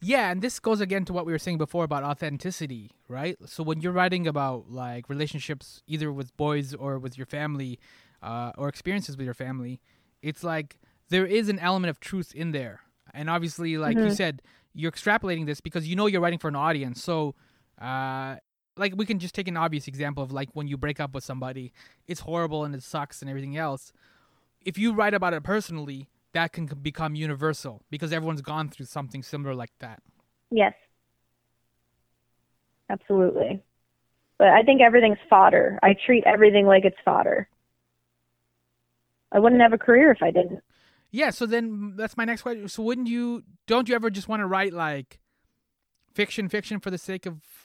Yeah, and this goes again to what we were saying before about authenticity, right? So when you're writing about like relationships, either with boys or with your family, uh, or experiences with your family, it's like there is an element of truth in there. And obviously, like you said, you're extrapolating this because you know you're writing for an audience. So, uh, like we can just take an obvious example of like when you break up with somebody, it's horrible and it sucks and everything else. If you write about it personally, that can become universal because everyone's gone through something similar like that. Yes. Absolutely. But I think everything's fodder. I treat everything like it's fodder. I wouldn't have a career if I didn't. Yeah, so then that's my next question. So wouldn't you don't you ever just want to write like fiction fiction for the sake of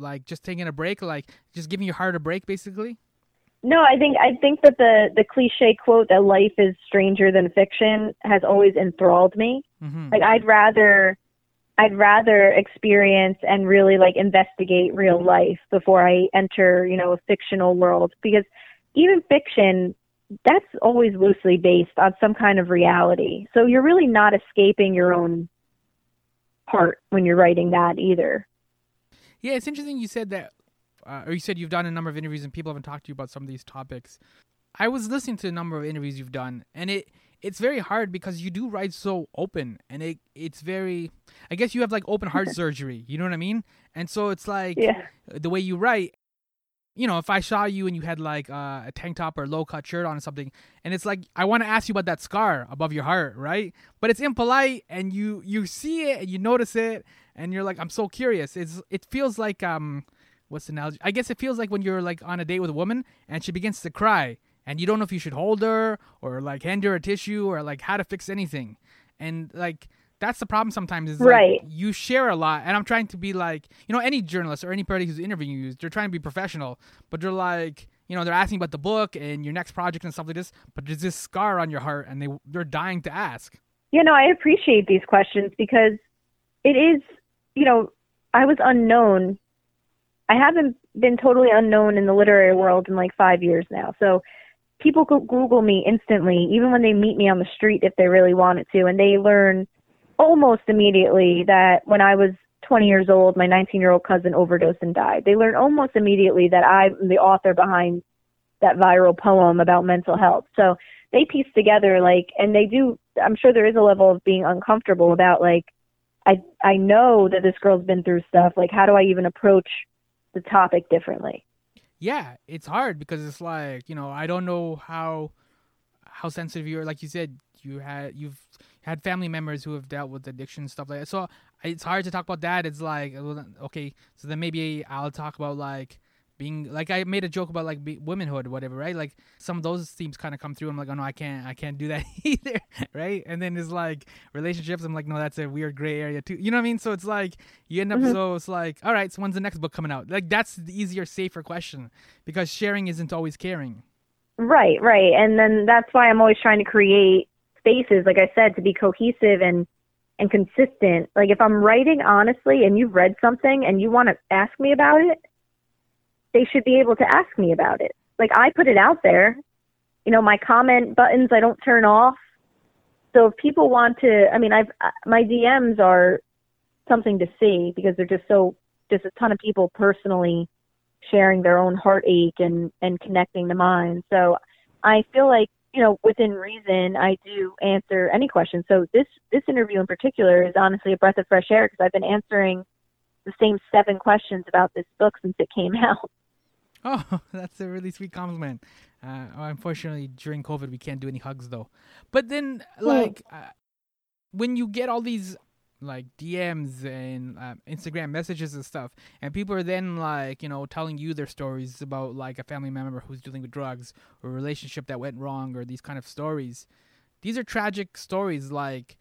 like just taking a break, like just giving your heart a break basically? No, I think I think that the the cliche quote that life is stranger than fiction has always enthralled me. Mhm. Like I'd rather I'd rather experience and really like investigate real life before I enter, you know, a fictional world because even fiction that's always loosely based on some kind of reality. So you're really not escaping your own heart when you're writing that either. Yeah, it's interesting you said that uh, or you said you've done a number of interviews and people haven't talked to you about some of these topics. I was listening to a number of interviews you've done and it it's very hard because you do write so open and it it's very I guess you have like open heart surgery, you know what I mean? And so it's like Yeah. the way you write you know if i saw you and you had like uh, a tank top or low cut shirt on or something and it's like i want to ask you about that scar above your heart right? But it's impolite and you you see it and you notice it and you're like i'm so curious. It's it feels like um what's the analogy? I guess it feels like when you're like on a date with a woman and she begins to cry and you don't know if you should hold her or like hand her a tissue or like how to fix anything. And like that's the problem sometimes is like, Right. you share a lot and i'm trying to be like you know any journalist or anybody who's interviewing you they're trying to be professional but they're like you know they're asking about the book and your next project and stuff like this but there's this scar on your heart and they they're dying to ask You know, I appreciate these questions because it is, you know, I was unknown. I haven't been totally unknown in the literary world in like five years now. So people Google me instantly, even when they meet me on the street if they really wanted to, and they learn almost immediately that when I was 20 years old, my 19 year old cousin overdosed and died. They learned almost immediately that I'm the author behind that viral poem about mental health. So they piece together like, and they do. I'm sure there is a level of being uncomfortable about like, I I know that this girl's been through stuff. Like, how do I even approach the topic differently? Yeah, it's hard because it's like you know I don't know how how sensitive you're. Like you said, you had you've had family members who have dealt with addiction stuff like that. So it's hard to talk about that. It's like okay, so then maybe I'll talk about like being like I made a joke about like be, womanhood, whatever, right? Like some of those themes kind of come through. I'm like, oh no, I can't, I can't do that either, right? And then it's like relationships. I'm like, no, that's a weird gray area too. You know what I mean? So it's like you end up mm-hmm. so it's like, all right, so when's the next book coming out? Like that's the easier, safer question because sharing isn't always caring. Right, right, and then that's why I'm always trying to create spaces, like I said, to be cohesive and and consistent. Like if I'm writing honestly and you've read something and you want to ask me about it, they should be able to ask me about it. Like I put it out there. You know, my comment buttons I don't turn off. So if people want to, I mean, I've uh, my DMs are something to see because they're just so just a ton of people personally sharing their own heartache and and connecting the mind. So I feel like you know within reason I do answer any question. So this this interview in particular is honestly a breath of fresh air because I've been answering the same seven questions about this book since it came out. Oh, that's a really sweet compliment. Uh, unfortunately, during COVID, we can't do any hugs though. But then, like, uh, when you get all these like DMs and uh, Instagram messages and stuff, and people are then like, you know, telling you their stories about like a family member who's dealing with drugs or a relationship that went wrong or these kind of stories. These are tragic stories. Like,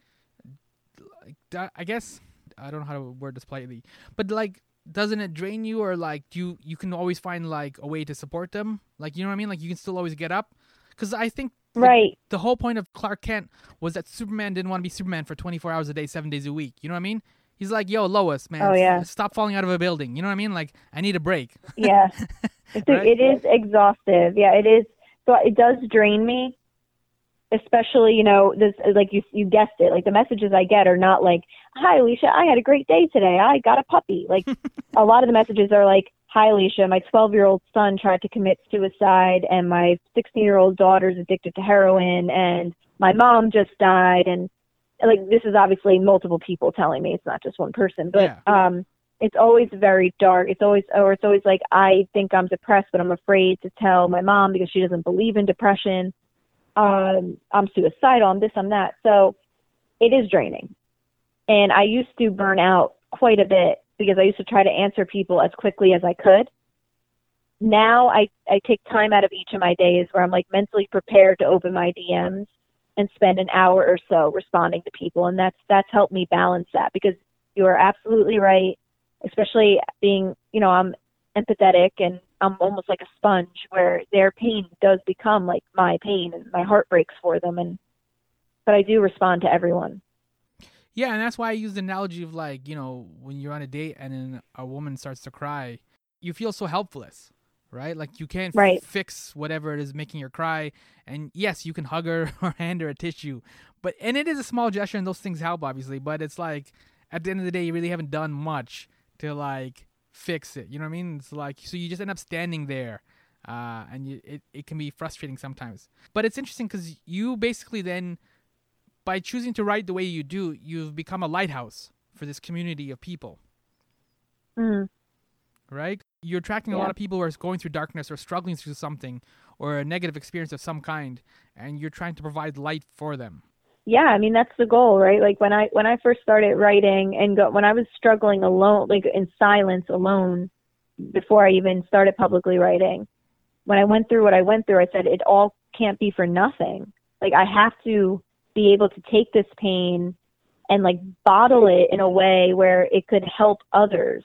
like I guess I don't know how to word this politely, but like doesn't it drain you or like do you you can always find like a way to support them like you know what i mean like you can still always get up because i think right. the, the, whole point of clark kent was that superman didn't want to be superman for 24 hours a day seven days a week. You know what i mean? He's like yo lois man oh, yeah. stop falling out of a building. You know what i mean? Like i need a break. Yeah. Right? it is exhaustive. Yeah it is so it does drain me especially you know this like you you guessed it like the messages i get are not like hi alicia i had a great day today. I got a puppy. Like a lot of the messages are like hi alicia my 12 year old son tried to commit suicide and my 16 year old daughter's addicted to heroin and my mom just died and like this is obviously multiple people telling me it's not just one person but yeah. um it's always very dark it's always or it's always like i think i'm depressed but i'm afraid to tell my mom because she doesn't believe in depression um, I'm suicidal, I'm this, I'm that. So it is draining. And I used to burn out quite a bit because I used to try to answer people as quickly as I could. Now I, I take time out of each of my days where I'm like mentally prepared to open my DMs and spend an hour or so responding to people. And that's, that's helped me balance that because you are absolutely right, especially being, you know, I'm empathetic and I'm almost like a sponge where their pain does become like my pain and my heart breaks for them and but I do respond to everyone. Yeah, and that's why I use the analogy of like, you know, when you're on a date and then a woman starts to cry, you feel so helpless, right? Like you can't right. f- fix whatever it is making her cry. And yes, you can hug her or hand her a tissue. But and it is a small gesture and those things help obviously, but it's like at the end of the day you really haven't done much to like fix it. You know what I mean? It's like so you just end up standing there, uh, and you, it it can be frustrating sometimes. But it's interesting because you basically then, by choosing to write the way you do, you've become a lighthouse for this community of people. Mm. Right? You're attracting yeah. a lot of people who are going through darkness or struggling through something or a negative experience of some kind, and you're trying to provide light for them yeah i mean that's the goal right like when i when i first started writing and go, when i was struggling alone like in silence alone before i even started publicly writing when i went through what i went through i said it all can't be for nothing like i have to be able to take this pain and like bottle it in a way where it could help others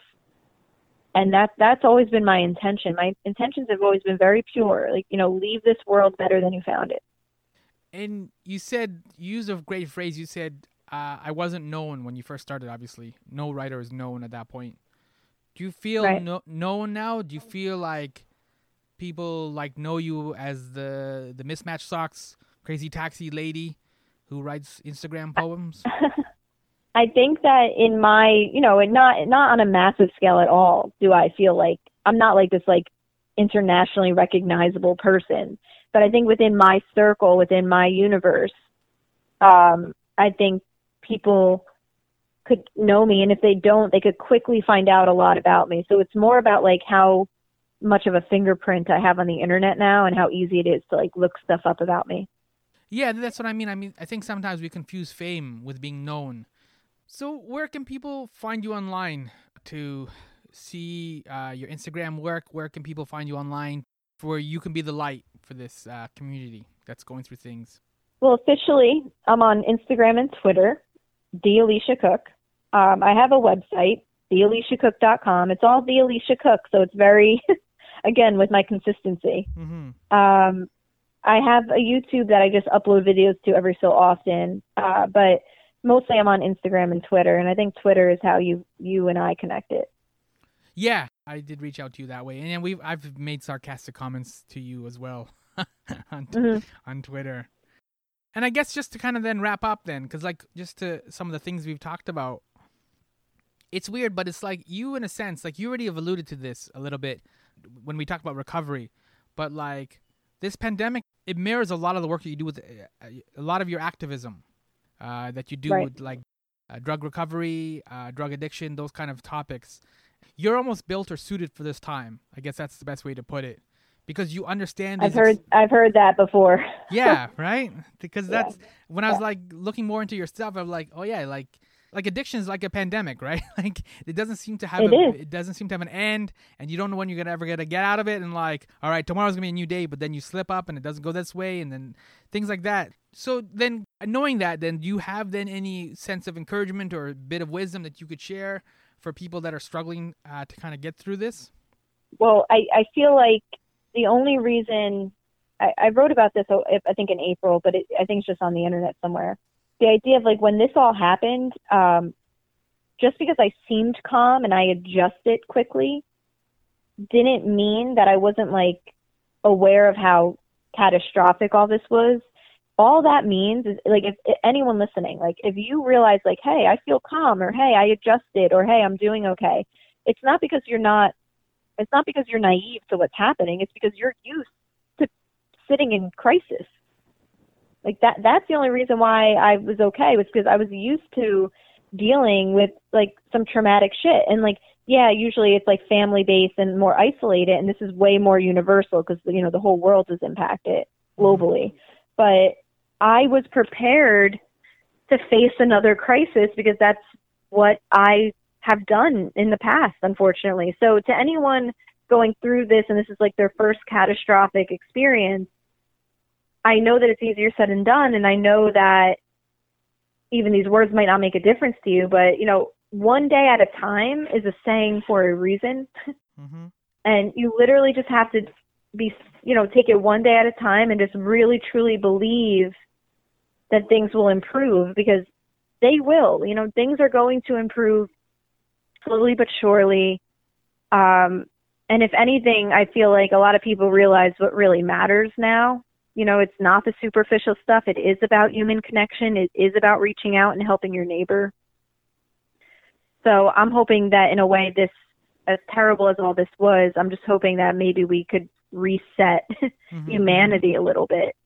and that that's always been my intention my intentions have always been very pure like you know leave this world better than you found it And you said you used a great phrase. You said uh, I wasn't known when you first started. Obviously, no writer is known at that point. Do you feel Right. no, known now? Do you feel like people like know you as the the mismatched socks crazy taxi lady who writes Instagram poems? I think that in my, you know, and not not on a massive scale at all, do I feel like I'm not like this like internationally recognizable person. But I think within my circle, within my universe, um, I think people could know me, and if they don't, they could quickly find out a lot about me. So it's more about like how much of a fingerprint I have on the internet now, and how easy it is to like look stuff up about me. Yeah, that's what I mean. I mean, I think sometimes we confuse fame with being known. So, where can people find you online to see uh, your Instagram work? Where can people find you online where you can be the light for this uh, community that's going through things? Well, officially, I'm on Instagram and Twitter, the Alicia Cook. Um, I have a website, thealiciacook.com. It's all the Alicia Cook, so it's very, again, with my consistency. Mm-hmm. Um, I have a YouTube that I just upload videos to every so often, uh, but mostly I'm on Instagram and Twitter, and I think Twitter is how you you and I connected. Yeah, I did reach out to you that way, and we've I've made sarcastic comments to you as well on Mhm. on Twitter. And I guess just to kind of then wrap up, then, because like just to some of the things we've talked about, it's weird, but it's like you, in a sense, like you already have alluded to this a little bit when we talk about recovery, but like this pandemic, it mirrors a lot of the work that you do with uh, a lot of your activism uh, that you do Right. with like uh, drug recovery, uh, drug addiction, those kind of topics. You're almost built or suited for this time. I guess that's the best way to put it, because you understand. I've heard I've heard that before. yeah, right. Because Yeah. that's when I was like looking more into your stuff. I'm like, oh yeah, like like addiction is like a pandemic, right? like it doesn't seem to have It a, it doesn't seem to have an end, and you don't know when you're gonna ever gonna get out of it. And like, all right, tomorrow's gonna be a new day, but then you slip up and it doesn't go this way, and then things like that. So then, knowing that, then do you have then any sense of encouragement or a bit of wisdom that you could share for people that are struggling uh, to kind of get through this? Well, I, I feel like the only reason I, I wrote about this, oh, I think in April, but it, I think it's just on the internet somewhere. The idea of like when this all happened, um, just because I seemed calm and I adjusted quickly, didn't mean that I wasn't like aware of how catastrophic all this was. All that means is like if, if anyone listening, like if you realize like, hey, I feel calm, or hey, I adjusted, or hey, I'm doing okay. It's not because you're not it's not because you're naive to what's happening. It's because you're used to sitting in crisis. Like that that's the only reason why I was okay was because I was used to dealing with like some traumatic shit and like yeah, usually it's like family based and more isolated and this is way more universal because you know the whole world is impacted mm-hmm. globally. But I was prepared to face another crisis because that's what I have done in the past, unfortunately. So to anyone going through this and this is like their first catastrophic experience, I know that it's easier said than done and I know that even these words might not make a difference to you, but you know, one day at a time is a saying for a reason. Mm-hmm. and you literally just have to be you know take it one day at a time and just really truly believe that things will improve because they will you know things are going to improve slowly but surely um and if anything i feel like a lot of people realize what really matters now you know it's not the superficial stuff it is about human connection it is about reaching out and helping your neighbor so i'm hoping that in a way this as terrible as all this was, I'm just hoping that maybe we could reset Mhm. humanity a little bit.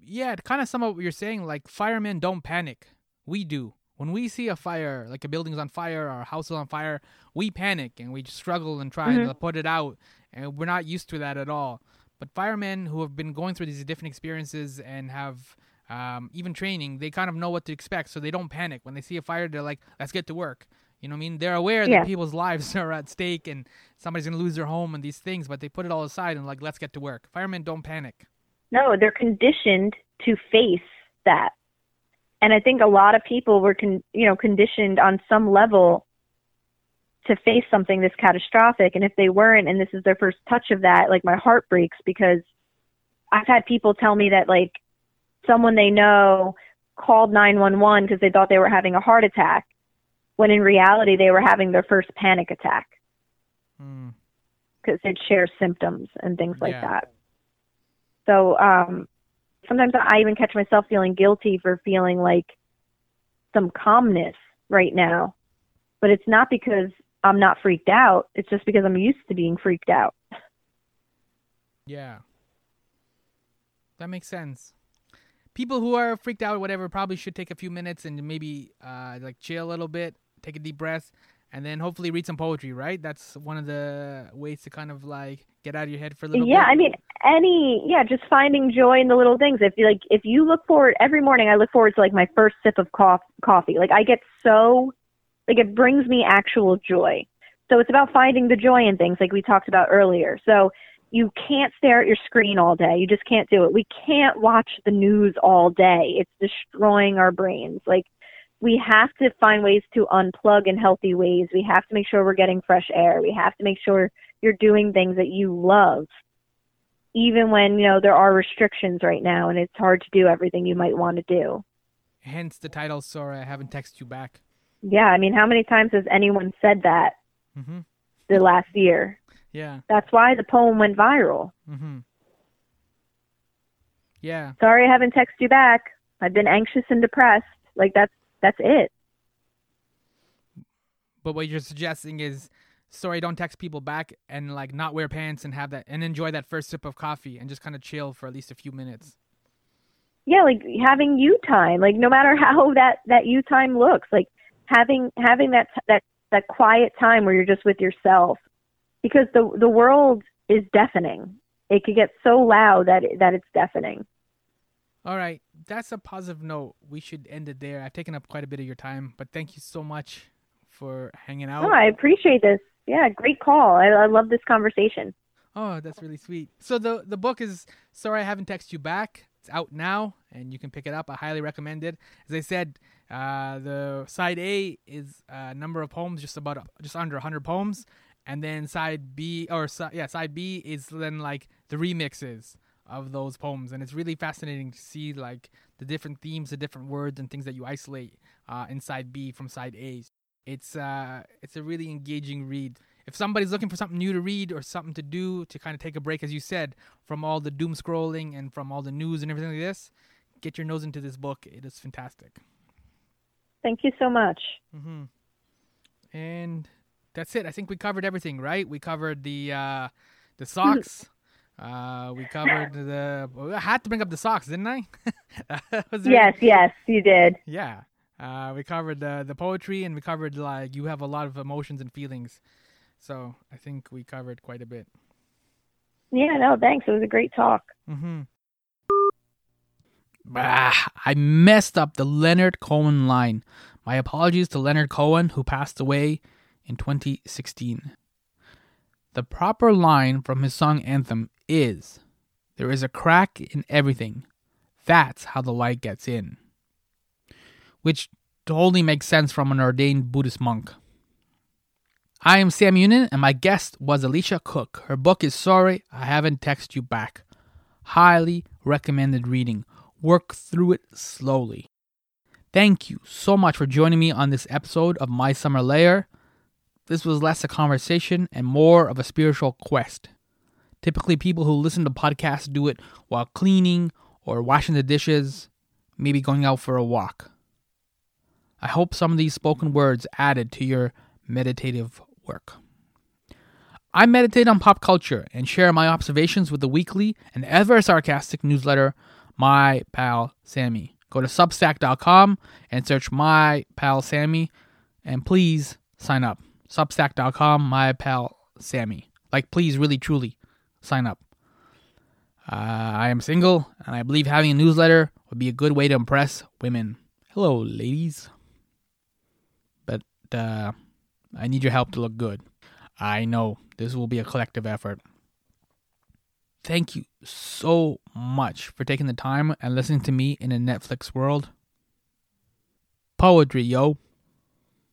yeah, to kind of sum up what you're saying, like firemen don't panic. We do. When we see a fire, like a building's on fire or a house is on fire, we panic and we struggle and try to put it out. And we're not used to that at all. But firemen who have been going through these different experiences and have um, even training, they kind of know what to expect. So they don't panic. When they see a fire, they're like, let's get to work. You know what I mean? They're aware Yeah. that people's lives are at stake and somebody's going to lose their home and these things, but they put it all aside and like, let's get to work. Firemen don't panic. No, they're conditioned to face that. And I think a lot of people were con- you know conditioned on some level to face something this catastrophic and if they weren't and this is their first touch of that, like my heart breaks because I've had people tell me that like someone they know called 911 because they thought they were having a heart attack, when in reality they were having their first panic attack Mm. because they'd share symptoms and things like Yeah. that. So um, sometimes I even catch myself feeling guilty for feeling like some calmness right now, but it's not because I'm not freaked out. It's just because I'm used to being freaked out. Yeah. That makes sense. People who are freaked out or whatever probably should take a few minutes and maybe uh, like chill a little bit, take a deep breath, and then hopefully read some poetry, right? That's one of the ways to kind of like get out of your head for a little bit. yeah, bit. I mean, any yeah, just finding joy in the little things. If you like, if you look forward every morning, I look forward to like my first sip of cof- coffee. Like I get so, like it brings me actual joy. So it's about finding the joy in things, like we talked about earlier. So you can't stare at your screen all day. You just can't do it. We can't watch the news all day. It's destroying our brains. Like we have to find ways to unplug in healthy ways. We have to make sure we're getting fresh air. We have to make sure you're doing things that you love even when you know there are restrictions right now and it's hard to do everything you might want to do Hence the title, sorry, I haven't texted you back. Yeah i mean how many times has anyone said that Mm-hmm. the last year Yeah. that's why the poem went viral Mm-hmm. Yeah. sorry i haven't texted you back i've been anxious and depressed like that's that's it But what you're suggesting is, sorry, don't text people back and like not wear pants and have that and enjoy that first sip of coffee and just kind of chill for at least a few minutes. yeah like having you time like no matter how that that you time looks like having having that that that quiet time where you're just with yourself because the the world is deafening it could get so loud that that it's deafening All right, that's a positive note. We should end it there. I've taken up quite a bit of your time, but thank you so much for hanging out. oh i appreciate this yeah great call i, I love this conversation Oh, that's really sweet. So the the book is sorry I haven't texted you back. It's out now, and you can pick it up. I highly recommend it. As I said, uh, the side A is a number of poems, just about just under hundred poems, and then side B or yeah, side B is then like the remixes of those poems, and it's really fascinating to see like the different themes, the different words, and things that you isolate uh, in side B from side A. It's uh, it's a really engaging read if somebody's looking for something new to read or something to do to kind of take a break, as you said, from all the doom scrolling and from all the news and everything like this, get your nose into this book. It is fantastic. thank you so much Mm-hmm. And that's it. I think we covered everything, right? We covered the uh, the socks. uh, we covered the. I had to bring up the socks, didn't I? Really- yes yes you did Yeah. Uh, we covered the the poetry and we covered like you have a lot of emotions and feelings. So I think we covered quite a bit. yeah no thanks it was a great talk Mm-hmm. Bah, I messed up the Leonard Cohen line. My apologies to Leonard Cohen, who passed away in 2016. The proper line from his song anthem is There is a crack in everything. That's how the light gets in. Which totally makes sense from an ordained Buddhist monk. I am Sam Younan, and my guest was Alicia Cook. Her book is Sorry, I Haven't Texted You Back. Highly recommended reading. Work through it slowly. Thank you so much for joining me on this episode of My Summer Lair. This was less a conversation and more of a spiritual quest. Typically, people who listen to podcasts do it while cleaning or washing the dishes, maybe going out for a walk. I hope some of these spoken words added to your meditative work. I meditate on pop culture and share my observations with the weekly and ever sarcastic newsletter, My Pal Sammy. Go to substack.com and search My Pal Sammy, and please sign up. Substack.com, My Pal Sammy. Like, please, really, truly, sign up. Uh, I am single, and I believe having a newsletter would be a good way to impress women. Hello, ladies. But uh, I need your help to look good. I know this will be a collective effort. Thank you so much for taking the time and listening to me in a Netflix world. Poetry, yo.